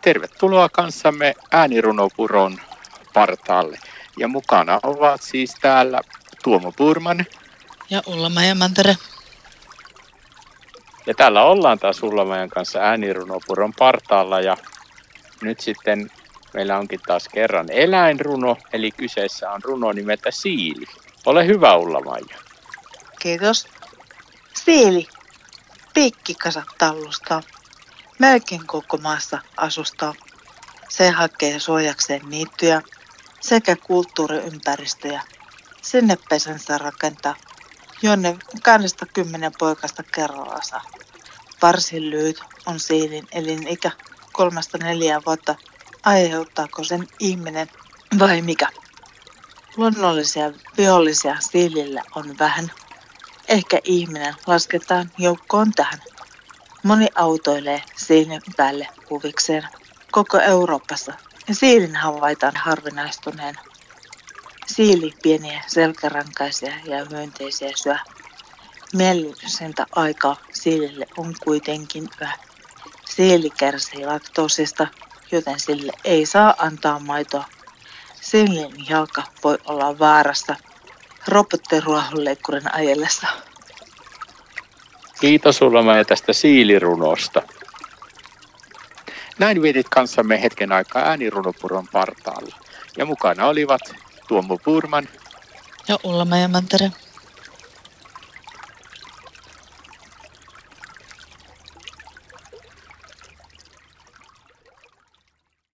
Tervetuloa kanssamme äänirunopuron partaalle. Ja mukana ovat siis täällä Tuomo Purman. Ja ulla ja Mantere. Ja täällä ollaan taas ulla kanssa äänirunopuron partaalla ja nyt sitten meillä onkin taas kerran eläinruno, eli kyseessä on runo nimeltä Siili. Ole hyvä Ulla-Maija. Kiitos. Siili. Piikkikasat tallustaa. Melkein koko maassa asustaa. Se hakee suojakseen niittyjä sekä kulttuuriympäristöjä. Sinne pesänsä rakentaa, jonne kannesta kymmenen poikasta kerralla saa. Varsin lyhyt on siilin elinikä kolmesta neljää vuotta. Aiheuttaako sen ihminen vai mikä? Luonnollisia vihollisia siilillä on vähän. Ehkä ihminen lasketaan joukkoon tähän. Moni autoilee siilin päälle huvikseen. Koko Euroopassa siilin havaitaan harvinaistuneen. Siili pieniä selkärankaisia ja myönteisiä syö. Miellysentä aikaa siilille on kuitenkin yhä. Siili kärsii laktoosista, joten sille ei saa antaa maitoa. Siilin jalka voi olla vaarassa robottiruohonleikkurin ajellessa. Kiitos sulla tästä siilirunosta. Näin vietit kanssamme hetken aikaa äänirunopuron partaalla. Ja mukana olivat Tuomo Purman ja Ulla Mantere.